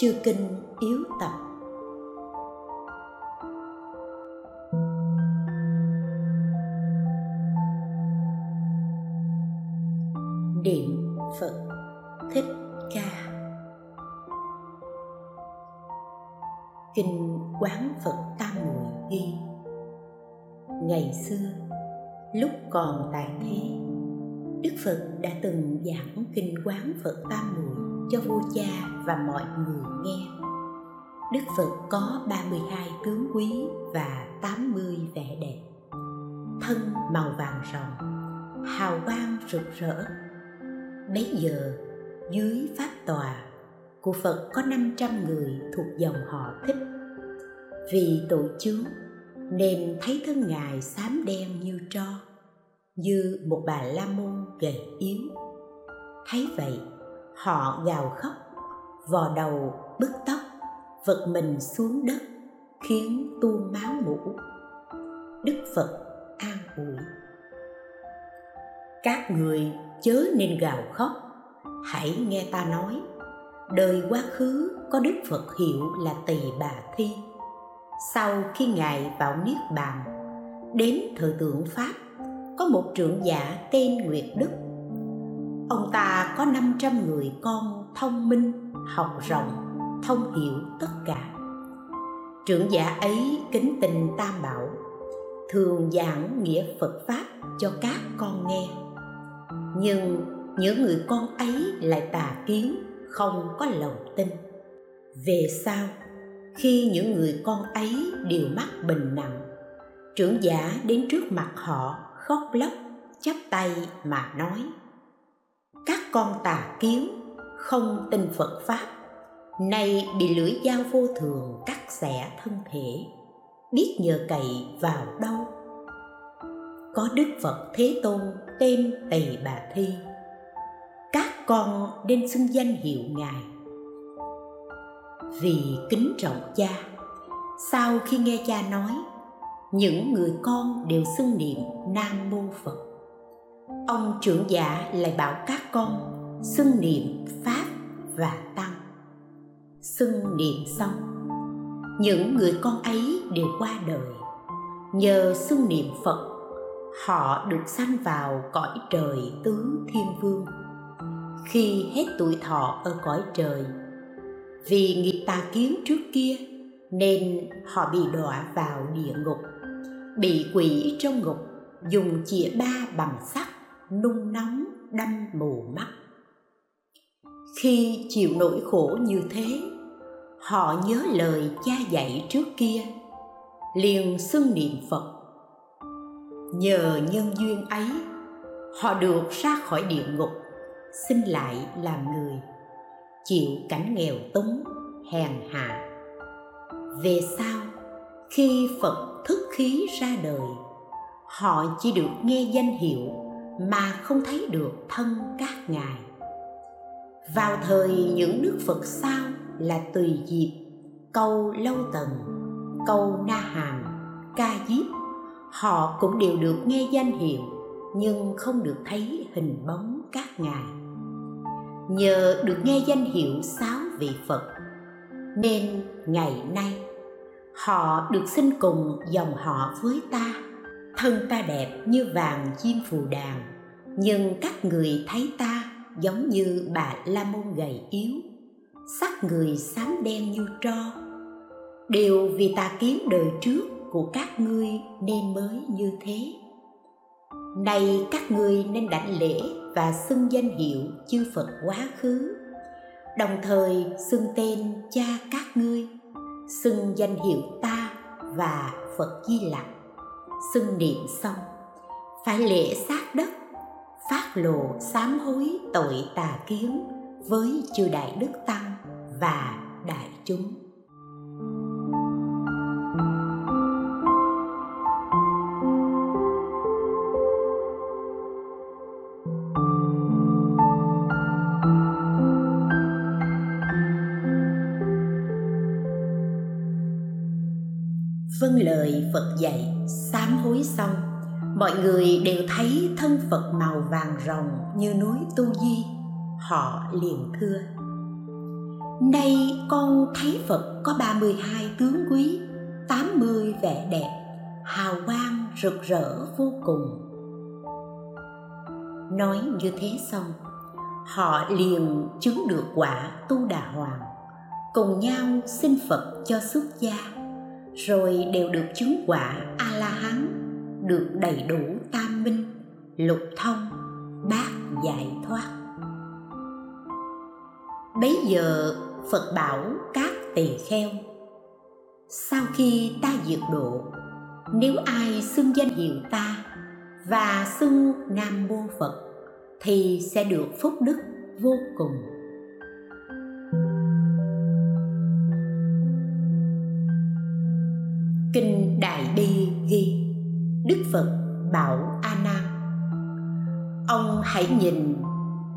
chư kinh yếu tập. Niệm phật thích ca. Kinh quán phật tam muội ghi, ngày xưa, lúc còn tại thế, đức phật đã từng giảng kinh quán phật tam muội cho vua cha và mọi người nghe. Đức phật có 32 tướng quý và 80 vẻ đẹp. Thân màu vàng ròng, hào quang rực rỡ. Bấy giờ, dưới pháp tòa, của Phật có 500 người thuộc dòng họ thích. Vì tội chướng, nên thấy thân ngài xám đen như tro, như một bà la môn gầy yếu. Thấy vậy họ gào khóc, vò đầu, bứt tóc, vật mình xuống đất, khiến tuôn máu mũ. Đức phật an ủi. Các người chớ nên gào khóc, hãy nghe ta nói. Đời quá khứ có đức phật hiệu là tỳ bà thi. Sau khi ngài vào niết bàn, đến thời tượng pháp, có một trưởng giả tên nguyệt đức ông ta có 500 người con thông minh, học rộng, thông hiểu tất cả. Trưởng giả ấy kính tình tam bảo, thường giảng nghĩa phật pháp cho các con nghe. Nhưng những người con ấy lại tà kiến, không có lòng tin. Về sau, khi những người con ấy đều mắc bệnh nặng, trưởng giả đến trước mặt họ khóc lóc, chắp tay mà nói các con tà kiến không tin phật pháp, nay bị lưỡi dao vô thường cắt xẻ thân thể, biết nhờ cậy vào đâu. Có đức phật thế tôn tên tỳ bà thi. Các con nên xưng danh hiệu ngài. Vì kính trọng cha, sau khi nghe cha nói, những người con đều xưng niệm nam mô phật ông trưởng giả lại bảo các con, xưng niệm pháp và tăng. Xưng niệm xong, những người con ấy đều qua đời. Nhờ xưng niệm phật, họ được sanh vào cõi trời tứ thiên vương. Khi hết tuổi thọ ở cõi trời, vì nghiệp tà kiến trước kia nên họ bị đọa vào địa ngục, bị quỷ trong ngục, dùng chĩa ba bằng sắt nung nóng, đâm mù mắt. Khi chịu nỗi khổ như thế, họ nhớ lời cha dạy trước kia, liền xưng niệm phật. Nhờ nhân duyên ấy, họ được ra khỏi địa ngục, sinh lại làm người, chịu cảnh nghèo túng, hèn hạ. Về sau, khi phật thức khí ra đời, họ chỉ được nghe danh hiệu mà không thấy được thân các ngài. Vào thời những nước phật sao là tùy diệp câu lâu tần câu na hàm, ca diếp, họ cũng đều được nghe danh hiệu nhưng không được thấy hình bóng các ngài. Nhờ được nghe danh hiệu sáu vị phật, nên ngày nay họ được sinh cùng dòng họ với ta thân ta đẹp như vàng chim phù đàn, nhưng các người thấy ta giống như bà la môn gầy yếu, sắc người xám đen như tro. Đều vì ta kiến đời trước của các ngươi nên mới như thế. Nay các ngươi nên đảnh lễ và xưng danh hiệu chư phật quá khứ. Đồng thời xưng tên cha các ngươi, xưng danh hiệu ta và phật di lặc xưng niệm xong. Phải lễ sát đất, phát lộ sám hối tội tà kiến với chư đại đức tăng và đại chúng. Núi xong mọi người đều thấy thân phật màu vàng rồng như núi tu di. Họ liền thưa, Nay con thấy Phật có 32 tướng quý 80 vẻ đẹp, Hào quang rực rỡ vô cùng. Nói như thế xong, Họ liền chứng được quả tu đà hoàng. Cùng nhau xin Phật cho xuất gia, Rồi đều được chứng quả A-la-hán được đầy đủ tam minh, lục thông, bát giải thoát. Bấy giờ Phật bảo các tỳ kheo Sau khi ta diệt độ Nếu ai xưng danh hiệu ta Và xưng Nam Mô Phật Thì sẽ được phúc đức vô cùng. Kinh Đại Bi Đức Phật bảo A Nan Ông hãy nhìn,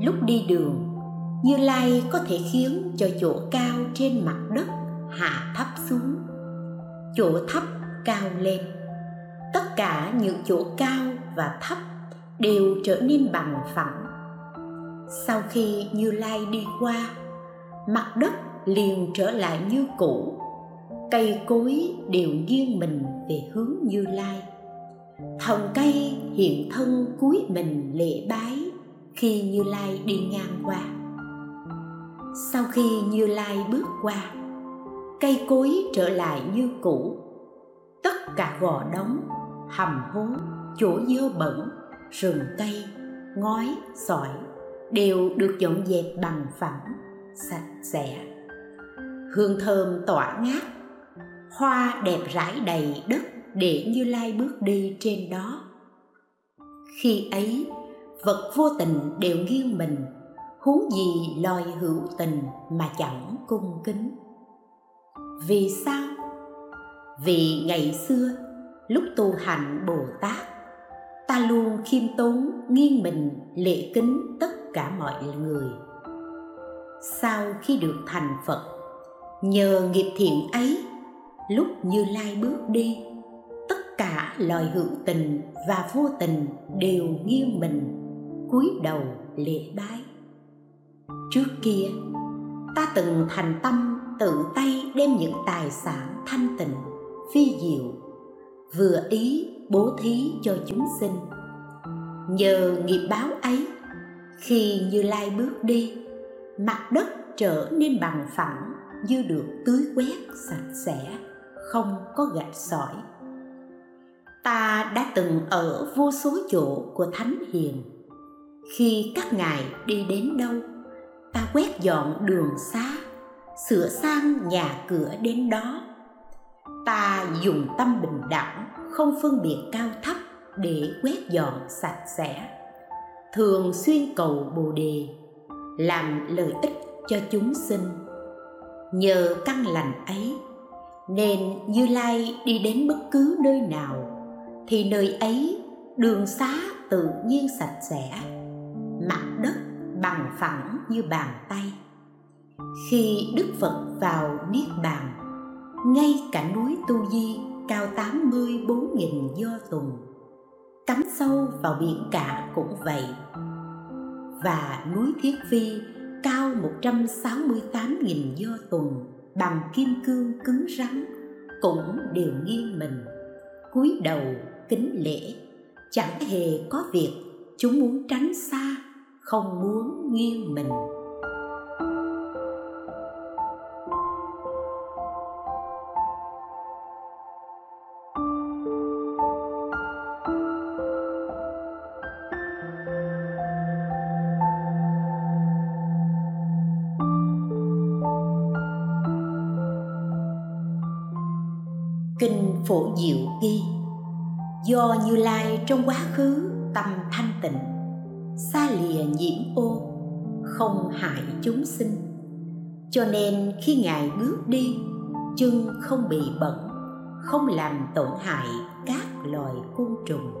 lúc đi đường, như Lai có thể khiến cho chỗ cao trên mặt đất hạ thấp xuống, chỗ thấp cao lên. Tất cả những chỗ cao và thấp đều trở nên bằng phẳng. Sau khi như lai đi qua, mặt đất liền trở lại như cũ, cây cối đều nghiêng mình về hướng như lai thần cây hiện thân cúi mình lễ bái, khi như lai đi ngang qua. Sau khi như lai bước qua, cây cối trở lại như cũ. Tất cả gò đống, hầm hố, chỗ dơ bẩn, rừng cây, ngói, sỏi đều được dọn dẹp bằng phẳng, sạch sẽ. Hương thơm tỏa ngát, hoa đẹp rải đầy đất để như lai bước đi trên đó. Khi ấy, vật vô tình đều nghiêng mình, huống gì loài hữu tình mà chẳng cung kính. Vì sao? Vì ngày xưa, lúc tu hành bồ tát, ta luôn khiêm tốn, nghiêng mình, lễ kính tất cả mọi người. Sau khi được thành phật, nhờ nghiệp thiện ấy, lúc như lai bước đi loài hữu tình và vô tình đều nghiêng mình, cúi đầu lễ bái. Trước kia, ta từng thành tâm tự tay đem những tài sản thanh tịnh, phi diệu, vừa ý bố thí cho chúng sinh. Nhờ nghiệp báo ấy, khi như lai bước đi, mặt đất trở nên bằng phẳng như được tưới quét sạch sẽ, không có gạch sỏi ta đã từng ở vô số chỗ của thánh hiền. Khi các ngài đi đến đâu, ta quét dọn đường xá, sửa sang nhà cửa đến đó. Ta dùng tâm bình đẳng, không phân biệt cao thấp để quét dọn sạch sẽ. Thường xuyên cầu bồ đề, làm lợi ích cho chúng sinh. Nhờ căn lành ấy, nên như lai đi đến bất cứ nơi nào thì nơi ấy đường xá tự nhiên sạch sẽ, mặt đất bằng phẳng như bàn tay. Khi đức phật vào niết bàn, ngay cả núi tu di cao 84 nghìn do tuần cắm sâu vào biển cả cũng vậy. Và núi thiết phi cao 168 nghìn do tuần bằng kim cương cứng rắn cũng đều nghiêng mình, cúi đầu kính lễ. Chẳng hề có việc chúng muốn tránh xa, không muốn nghiêng mình. Kinh phổ diệu ghi do như lai trong quá khứ tâm thanh tịnh, xa lìa nhiễm ô, không hại chúng sinh. Cho nên khi ngài bước đi, chân không bị bẩn, không làm tổn hại các loài côn trùng.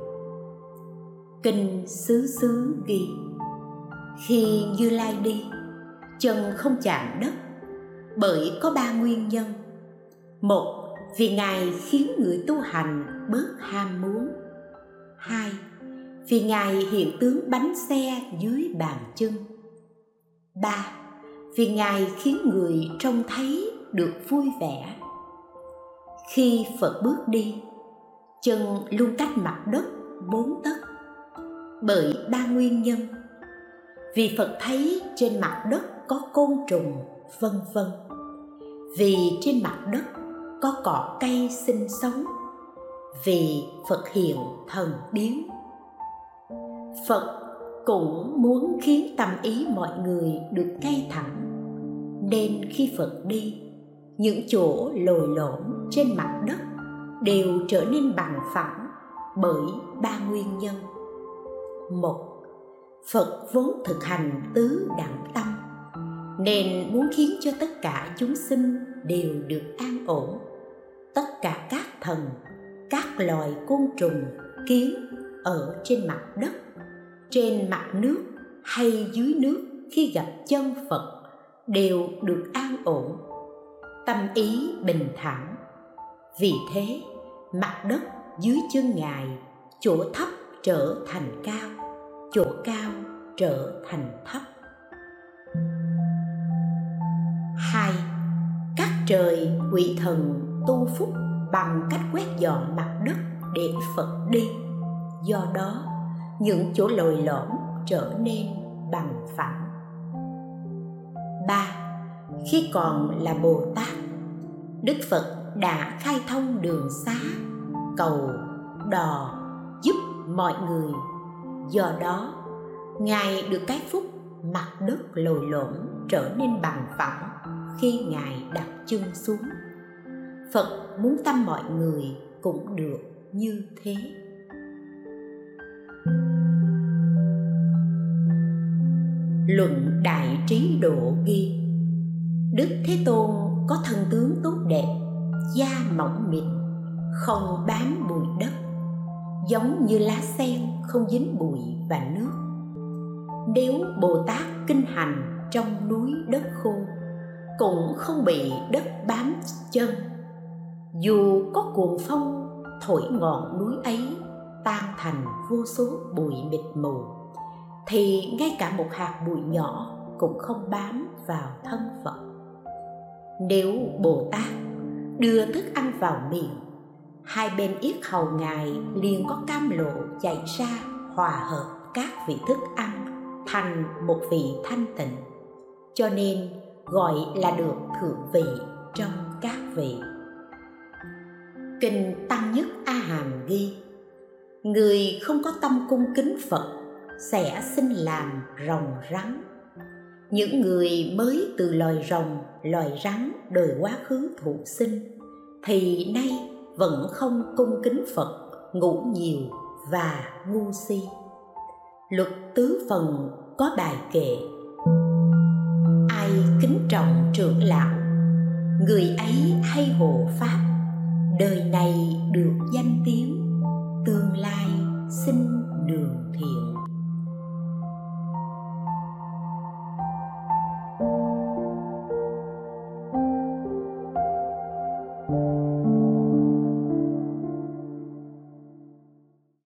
Kinh xứ xứ ghi, khi như lai đi, chân không chạm đất, bởi có ba nguyên nhân. Một vì ngài khiến người tu hành bớt ham muốn. Hai, vì ngài hiện tướng bánh xe dưới bàn chân. Ba, vì ngài khiến người trông thấy được vui vẻ. Khi phật bước đi, chân luôn cách mặt đất bốn tấc. Bởi ba nguyên nhân. Vì phật thấy trên mặt đất có côn trùng, vân vân. Vì trên mặt đất có cỏ cây sinh sống. Vì phật hiện thần biến, phật cũng muốn khiến tâm ý mọi người được ngay thẳng. Nên khi phật đi, những chỗ lồi lõm trên mặt đất đều trở nên bằng phẳng bởi ba nguyên nhân. Một, phật vốn thực hành tứ đẳng tâm, nên muốn khiến cho tất cả chúng sinh đều được an ổn tất cả các thần, các loài côn trùng kiến ở trên mặt đất, trên mặt nước hay dưới nước khi gặp chân phật đều được an ổn, tâm ý bình thản. Vì thế, mặt đất dưới chân ngài, chỗ thấp trở thành cao, chỗ cao trở thành thấp. Hai, các trời quỷ thần tu phúc bằng cách quét dọn mặt đất để phật đi. Do đó, những chỗ lồi lõm trở nên bằng phẳng. Ba, khi còn là bồ tát, đức phật đã khai thông đường xá, cầu, đò, giúp mọi người. Do đó, ngài được cái phúc mặt đất lồi lõm trở nên bằng phẳng khi ngài đặt chân xuống phật muốn tâm mọi người cũng được như thế. Luận đại trí độ ghi, đức thế tôn có thân tướng tốt đẹp, da mỏng mịn, không bám bụi đất, giống như lá sen không dính bụi và nước. Nếu bồ tát kinh hành trong núi đất khô, cũng không bị đất bám chân dù có cuồng phong, thổi ngọn núi ấy tan thành vô số bụi mịt mù, thì ngay cả một hạt bụi nhỏ cũng không bám vào thân phật. Nếu bồ tát đưa thức ăn vào miệng, hai bên yết hầu ngài liền có cam lộ chảy ra hòa hợp các vị thức ăn thành một vị thanh tịnh, cho nên gọi là được thượng vị trong các vị kinh tăng nhất a hàm ghi, người không có tâm cung kính phật sẽ sinh làm rồng rắn. Những người mới từ loài rồng, loài rắn đời quá khứ thụ sinh, thì nay vẫn không cung kính phật, ngủ nhiều và ngu si. Luật tứ phần có bài kệ, ai kính trọng trưởng lão, người ấy hay hộ pháp đời này được danh tiếng tương lai sinh đường thiện.